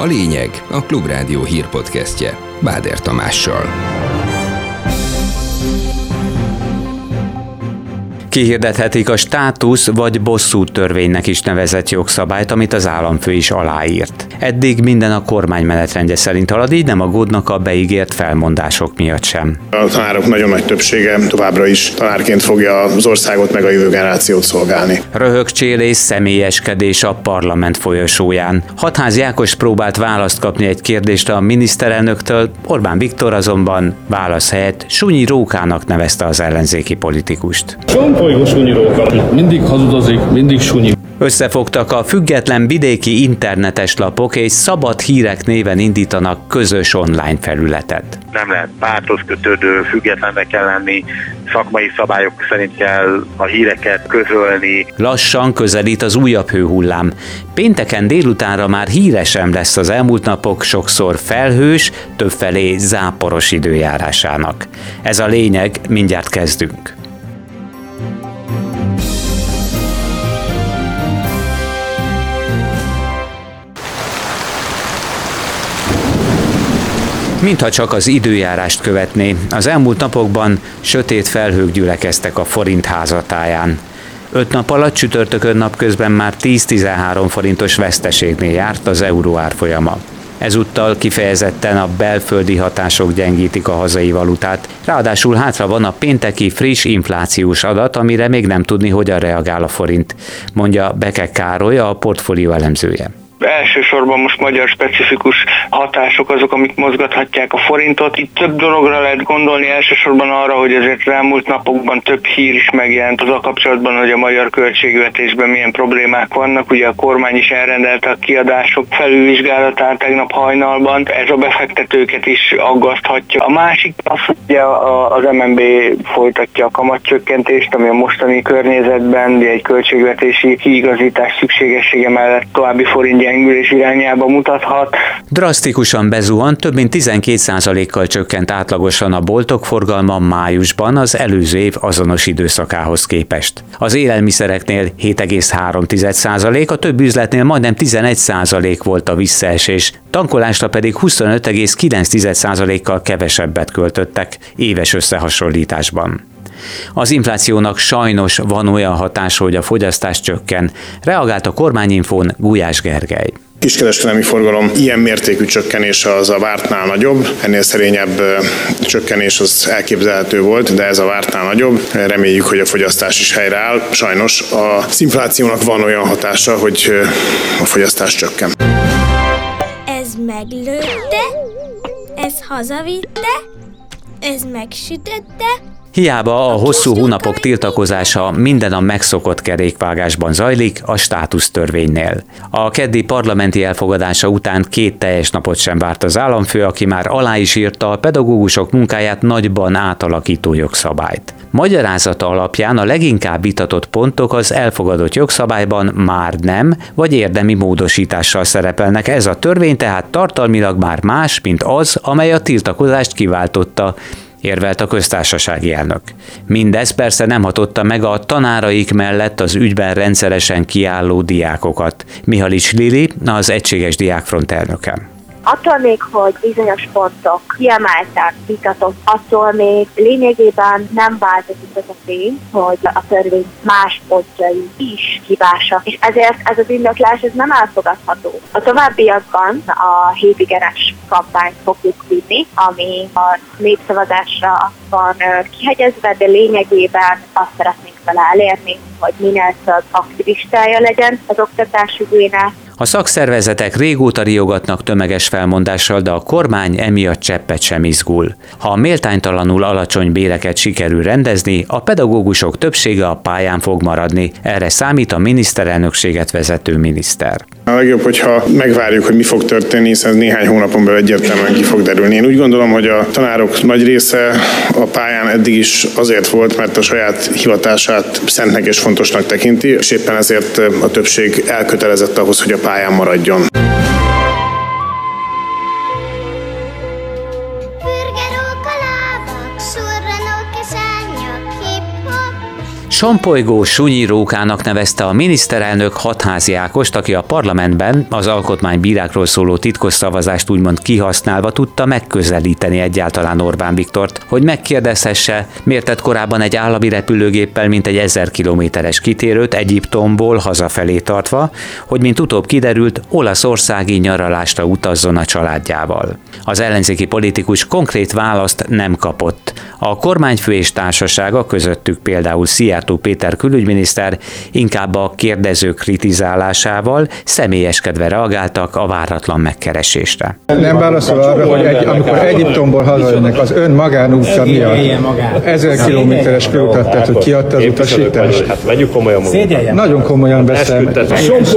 A lényeg a Klubrádió hírpodcastje Báder Tamással. Kihirdethetik a státusz vagy bosszú törvénynek is nevezett jogszabályt, amit az államfő is aláírt. Eddig minden a kormány menetrendje szerint halad, így nem aggódnak a beígért felmondások miatt sem. A tanárok nagyon nagy többsége továbbra is tanárként fogja az országot meg a jövő generációt szolgálni. Röhögcsélés, személyeskedés a parlament folyosóján. Hatház Jákos próbált választ kapni egy kérdést a miniszterelnöktől, Orbán Viktor azonban válasz helyett Sunyi Rókának nevezte az ellenzéki politikust. Sonfolygó Sunyi Róka. Mindig hazudozik, mindig Sunyi. Összefogtak a független vidéki internetes lapok és szabad hírek néven indítanak közös online felületet. Nem lehet párthoz kötődő, függetlennek kell lenni, szakmai szabályok szerint kell a híreket közölni. Lassan közelít az újabb hőhullám. Pénteken délutánra már híresem lesz az elmúlt napok sokszor felhős, többfelé záporos időjárásának. Ez a lényeg, mindjárt kezdünk. Mintha csak az időjárást követné, az elmúlt napokban sötét felhők gyülekeztek a forint házatáján. Öt nap alatt csütörtökön napközben már 10-13 forintos veszteségnél járt az euró árfolyama. Ezúttal kifejezetten a belföldi hatások gyengítik a hazai valutát, ráadásul hátra van a pénteki friss inflációs adat, amire még nem tudni, hogyan reagál a forint, mondja Beke Károly, a portfólió elemzője elsősorban most magyar specifikus hatások azok, amik mozgathatják a forintot. Itt több dologra lehet gondolni, elsősorban arra, hogy azért elmúlt napokban több hír is megjelent az a kapcsolatban, hogy a magyar költségvetésben milyen problémák vannak. Ugye a kormány is elrendelte a kiadások felülvizsgálatát tegnap hajnalban. Ez a befektetőket is aggaszthatja. A másik az, hogy az MNB folytatja a kamatcsökkentést, ami a mostani környezetben egy költségvetési kiigazítás szükségessége mellett további forint gyengülés irányába mutathat. Drasztikusan bezuhant, több mint 12%-kal csökkent átlagosan a boltok forgalma májusban az előző év azonos időszakához képest. Az élelmiszereknél 7,3%, a több üzletnél majdnem 11% volt a visszaesés, tankolásra pedig 25,9%-kal kevesebbet költöttek éves összehasonlításban. Az inflációnak sajnos van olyan hatása, hogy a fogyasztás csökken, reagált a kormányinfón Gulyás Gergely kiskereskedelmi forgalom ilyen mértékű csökkenés az a vártnál nagyobb, ennél szerényebb csökkenés az elképzelhető volt, de ez a vártnál nagyobb. Reméljük, hogy a fogyasztás is helyreáll. Sajnos az inflációnak van olyan hatása, hogy a fogyasztás csökken. Ez meglőtte, ez hazavitte, ez megsütötte, Hiába a hosszú hónapok tiltakozása minden a megszokott kerékvágásban zajlik a státusztörvénynél. A keddi parlamenti elfogadása után két teljes napot sem várt az államfő, aki már alá is írta a pedagógusok munkáját nagyban átalakító jogszabályt. Magyarázata alapján a leginkább vitatott pontok az elfogadott jogszabályban már nem, vagy érdemi módosítással szerepelnek. Ez a törvény tehát tartalmilag már más, mint az, amely a tiltakozást kiváltotta, érvelt a köztársasági elnök. Mindez persze nem hatotta meg a tanáraik mellett az ügyben rendszeresen kiálló diákokat. Mihalics Lili, az Egységes Diákfront elnöke. Attól még, hogy bizonyos pontok kiemeltek, vitatott, attól még lényegében nem változik az a tény, hogy a törvény más pontjai is hibásak, és ezért ez az indoklás ez nem elfogadható. A továbbiakban a hétigenes kampányt fogjuk vinni, ami a népszavazásra van kihegyezve, de lényegében azt szeretnénk vele elérni, hogy minél több aktivistája legyen az oktatásügyének, a szakszervezetek régóta riogatnak tömeges felmondással, de a kormány emiatt cseppet sem izgul. Ha a méltánytalanul alacsony béreket sikerül rendezni, a pedagógusok többsége a pályán fog maradni. Erre számít a miniszterelnökséget vezető miniszter. A legjobb, hogyha megvárjuk, hogy mi fog történni, hiszen néhány hónapon belül egyértelműen ki fog derülni. Én úgy gondolom, hogy a tanárok nagy része a pályán eddig is azért volt, mert a saját hivatását szentnek és fontosnak tekinti, és éppen ezért a többség elkötelezett ahhoz, hogy a pályán pályán maradjon. Sompolygó sunyi rókának nevezte a miniszterelnök hatházi Ákost, aki a parlamentben az alkotmánybírákról szóló titkos szavazást úgymond kihasználva tudta megközelíteni egyáltalán Orbán Viktort, hogy megkérdezhesse, miért tett korábban egy állami repülőgéppel mint egy ezer kilométeres kitérőt Egyiptomból hazafelé tartva, hogy mint utóbb kiderült, olaszországi nyaralásra utazzon a családjával. Az ellenzéki politikus konkrét választ nem kapott. A kormányfő és társasága közöttük például Szijjártó Péter külügyminiszter inkább a kérdező kritizálásával személyeskedve reagáltak a váratlan megkeresésre. Nem válaszol arra, hogy egy, amikor Egyiptomból hazajönnek az ön magánútja miatt ezer kilométeres körutat tett, hogy kiadta az utasítást. Hát vegyük komolyan magunkat. Nagyon komolyan veszem.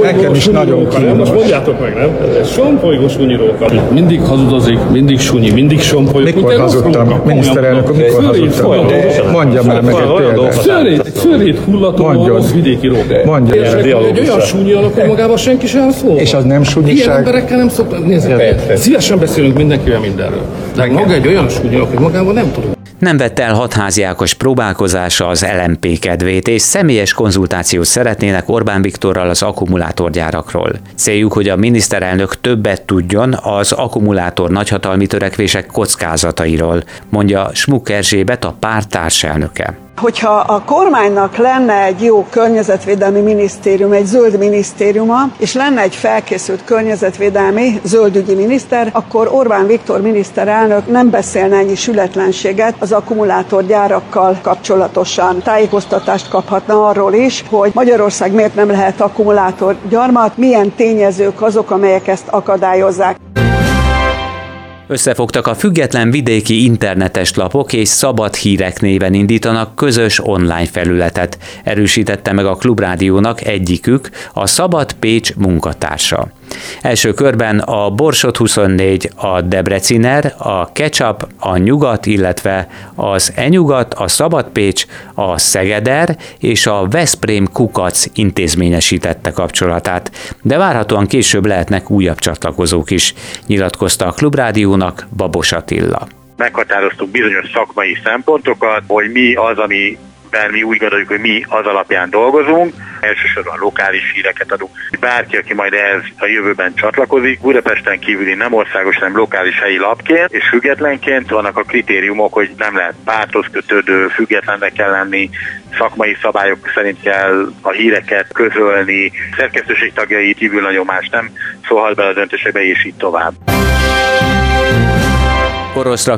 Nekem is nagyon kínos. Most mondjátok meg, nem? Sompolygós sunyiróka. Mindig hazudozik, mindig sunyi, mindig sompolygó. Mikor hazudtam, miniszterelnök, mikor hazudtam? Mondja már meg egy példát. Szörét hullató rossz vidéki róka. Mondja. Egy olyan súnyi alak, hogy magában senki sem szól. És az nem Ilyen súnyiság? emberekkel nem szoktak nézni. Szívesen beszélünk mindenkivel mindenről. De maga egy olyan súnyi alak, hogy magában nem tudunk. Nem vette el hatházi Ákos próbálkozása az LMP kedvét, és személyes konzultációt szeretnének Orbán Viktorral az akkumulátorgyárakról. Céljuk, hogy a miniszterelnök többet tudjon az akkumulátor nagyhatalmi törekvések kockázatairól, mondja Smuk Erzsébet, a párt társelnöke. Hogyha a kormánynak lenne egy jó környezetvédelmi minisztérium, egy zöld minisztériuma, és lenne egy felkészült környezetvédelmi zöldügyi miniszter, akkor Orbán Viktor miniszterelnök nem beszélne ennyi sületlenséget az akkumulátorgyárakkal kapcsolatosan. Tájékoztatást kaphatna arról is, hogy Magyarország miért nem lehet akkumulátorgyarmat, milyen tényezők azok, amelyek ezt akadályozzák. Összefogtak a független vidéki internetes lapok és szabad hírek néven indítanak közös online felületet, erősítette meg a Klubrádiónak egyikük, a Szabad Pécs munkatársa. Első körben a Borsot 24, a Debreciner, a Ketchup, a Nyugat, illetve az Enyugat, a Szabad Pécs, a Szegeder és a Veszprém Kukac intézményesítette kapcsolatát, de várhatóan később lehetnek újabb csatlakozók is, nyilatkozta a Klubrádiónak Babos Attila. Meghatároztuk bizonyos szakmai szempontokat, hogy mi az, ami mi úgy gondoljuk, hogy mi az alapján dolgozunk, elsősorban lokális híreket adunk. Bárki, aki majd ehhez a jövőben csatlakozik, Budapesten kívüli nem országos, hanem lokális helyi lapként, és függetlenként vannak a kritériumok, hogy nem lehet párthoz kötődő, függetlennek kell lenni, szakmai szabályok szerint kell a híreket közölni, szerkesztőség tagjai kívül nagyon más nem szólhat bele a döntésekbe, és így tovább. Orosz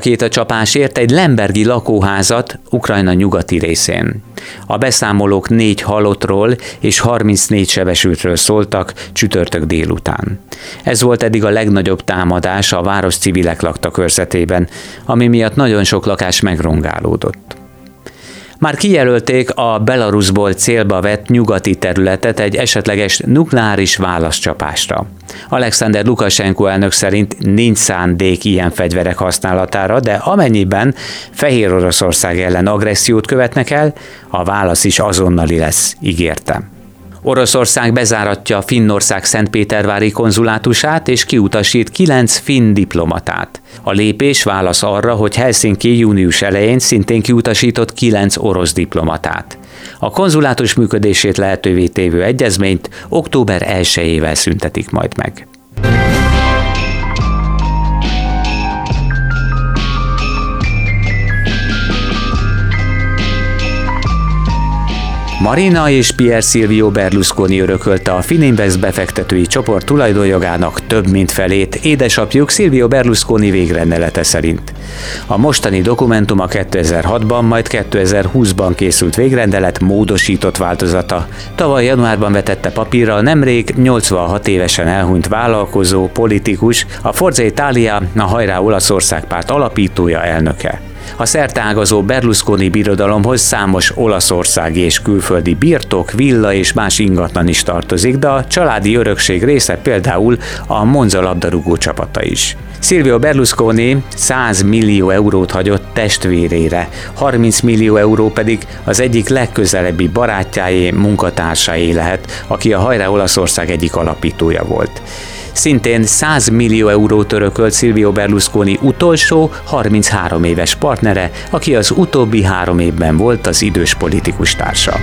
ért egy Lembergi lakóházat Ukrajna nyugati részén. A beszámolók négy halottról és 34 sebesültről szóltak csütörtök délután. Ez volt eddig a legnagyobb támadás a város civilek lakta körzetében, ami miatt nagyon sok lakás megrongálódott. Már kijelölték a Belarusból célba vett nyugati területet egy esetleges nukleáris válaszcsapásra. Alexander Lukashenko elnök szerint nincs szándék ilyen fegyverek használatára, de amennyiben Fehér Oroszország ellen agressziót követnek el, a válasz is azonnali lesz, ígértem. Oroszország bezáratja Finnország Szentpétervári konzulátusát és kiutasít kilenc finn diplomatát. A lépés válasz arra, hogy Helsinki június elején szintén kiutasított kilenc orosz diplomatát. A konzulátus működését lehetővé tévő egyezményt október 1-ével szüntetik majd meg. Marina és Pier Silvio Berlusconi örökölte a Fininvest befektetői csoport tulajdonjogának több mint felét édesapjuk Silvio Berlusconi végrendelete szerint. A mostani dokumentum a 2006-ban, majd 2020-ban készült végrendelet módosított változata. Tavaly januárban vetette papírra nemrég 86 évesen elhunyt vállalkozó, politikus, a Forza Italia, a Hajrá Olaszország párt alapítója elnöke. A szerteágazó Berlusconi birodalomhoz számos olaszországi és külföldi birtok, villa és más ingatlan is tartozik, de a családi örökség része például a Monza labdarúgó csapata is. Silvio Berlusconi 100 millió eurót hagyott testvérére, 30 millió euró pedig az egyik legközelebbi barátjáé, munkatársai lehet, aki a Hajrá Olaszország egyik alapítója volt. Szintén 100 millió eurót örökölt Silvio Berlusconi utolsó, 33 éves partnere, aki az utóbbi három évben volt az idős politikus társa.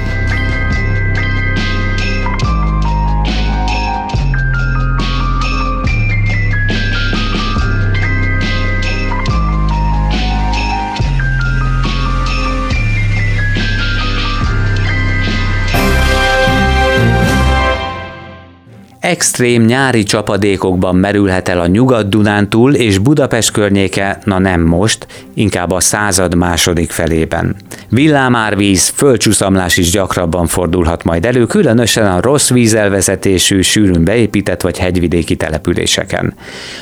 Extrém nyári csapadékokban merülhet el a Nyugat-Dunántúl és Budapest környéke, na nem most, inkább a század második felében. Villámárvíz, földcsúszamlás is gyakrabban fordulhat majd elő, különösen a rossz vízelvezetésű, sűrűn beépített vagy hegyvidéki településeken.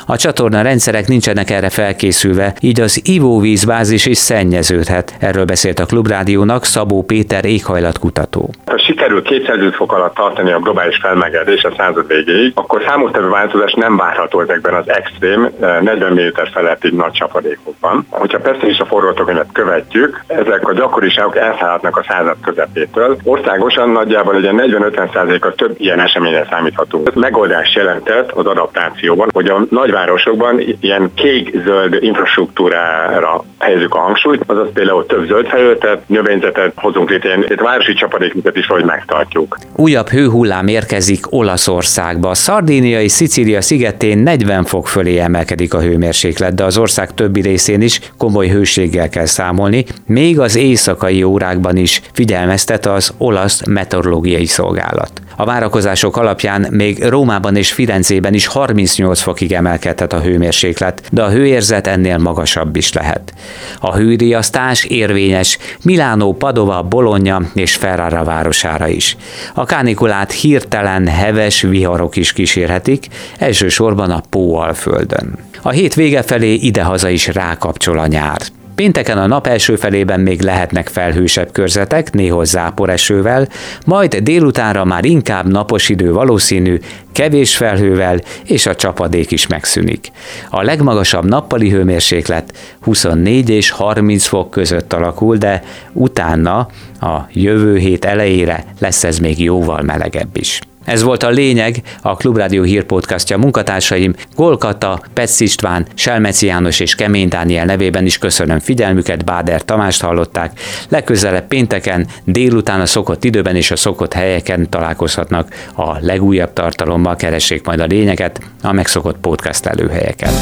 A csatorna rendszerek nincsenek erre felkészülve, így az ivóvízbázis is szennyeződhet. Erről beszélt a Klubrádiónak Szabó Péter éghajlatkutató. Ha sikerül 200 fok alatt tartani a globális felmelegedés a század végéig, akkor számottevő változás nem várható ezekben az extrém 40 eh, méter feletti nagy csapadékokban. Hogyha persze is a forgatókönyvet követjük, ezek a gyakoriságok elszállhatnak a század közepétől. Országosan nagyjából egy 40-50%-a több ilyen eseményre számítható. Ez megoldást jelentett az adaptációban, hogy a nagyvárosokban ilyen kék-zöld infrastruktúrára helyezzük a hangsúlyt, azaz például több zöld felületet, növényzetet hozunk létre, itt városi csapadékművet is hogy megtartjuk. Újabb hőhullám érkezik Olaszország országba. A Szardínia és Szicília szigetén 40 fok fölé emelkedik a hőmérséklet, de az ország többi részén is komoly hőséggel kell számolni, még az éjszakai órákban is figyelmeztet az olasz meteorológiai szolgálat. A várakozások alapján még Rómában és Firenzében is 38 fokig emelkedhet a hőmérséklet, de a hőérzet ennél magasabb is lehet. A hőriasztás érvényes Milánó, Padova, Bologna és Ferrara városára is. A kánikulát hirtelen heves viharok is kísérhetik, elsősorban a Póalföldön. A hét vége felé idehaza is rákapcsol a nyár. Pénteken a nap első felében még lehetnek felhősebb körzetek, néhol záporesővel, majd délutánra már inkább napos idő valószínű, kevés felhővel, és a csapadék is megszűnik. A legmagasabb nappali hőmérséklet 24 és 30 fok között alakul, de utána a jövő hét elejére lesz ez még jóval melegebb is. Ez volt a lényeg, a Klubrádió hírpodcastja munkatársaim Golkata, Petsz István, Selmeci János és Kemény Dániel nevében is köszönöm figyelmüket, Báder Tamást hallották. Legközelebb pénteken, délután a szokott időben és a szokott helyeken találkozhatnak a legújabb tartalommal, keressék majd a lényeget a megszokott podcast előhelyeken.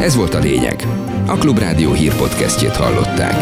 Ez volt a lényeg. A Klubrádió hírpodcastjét hallották.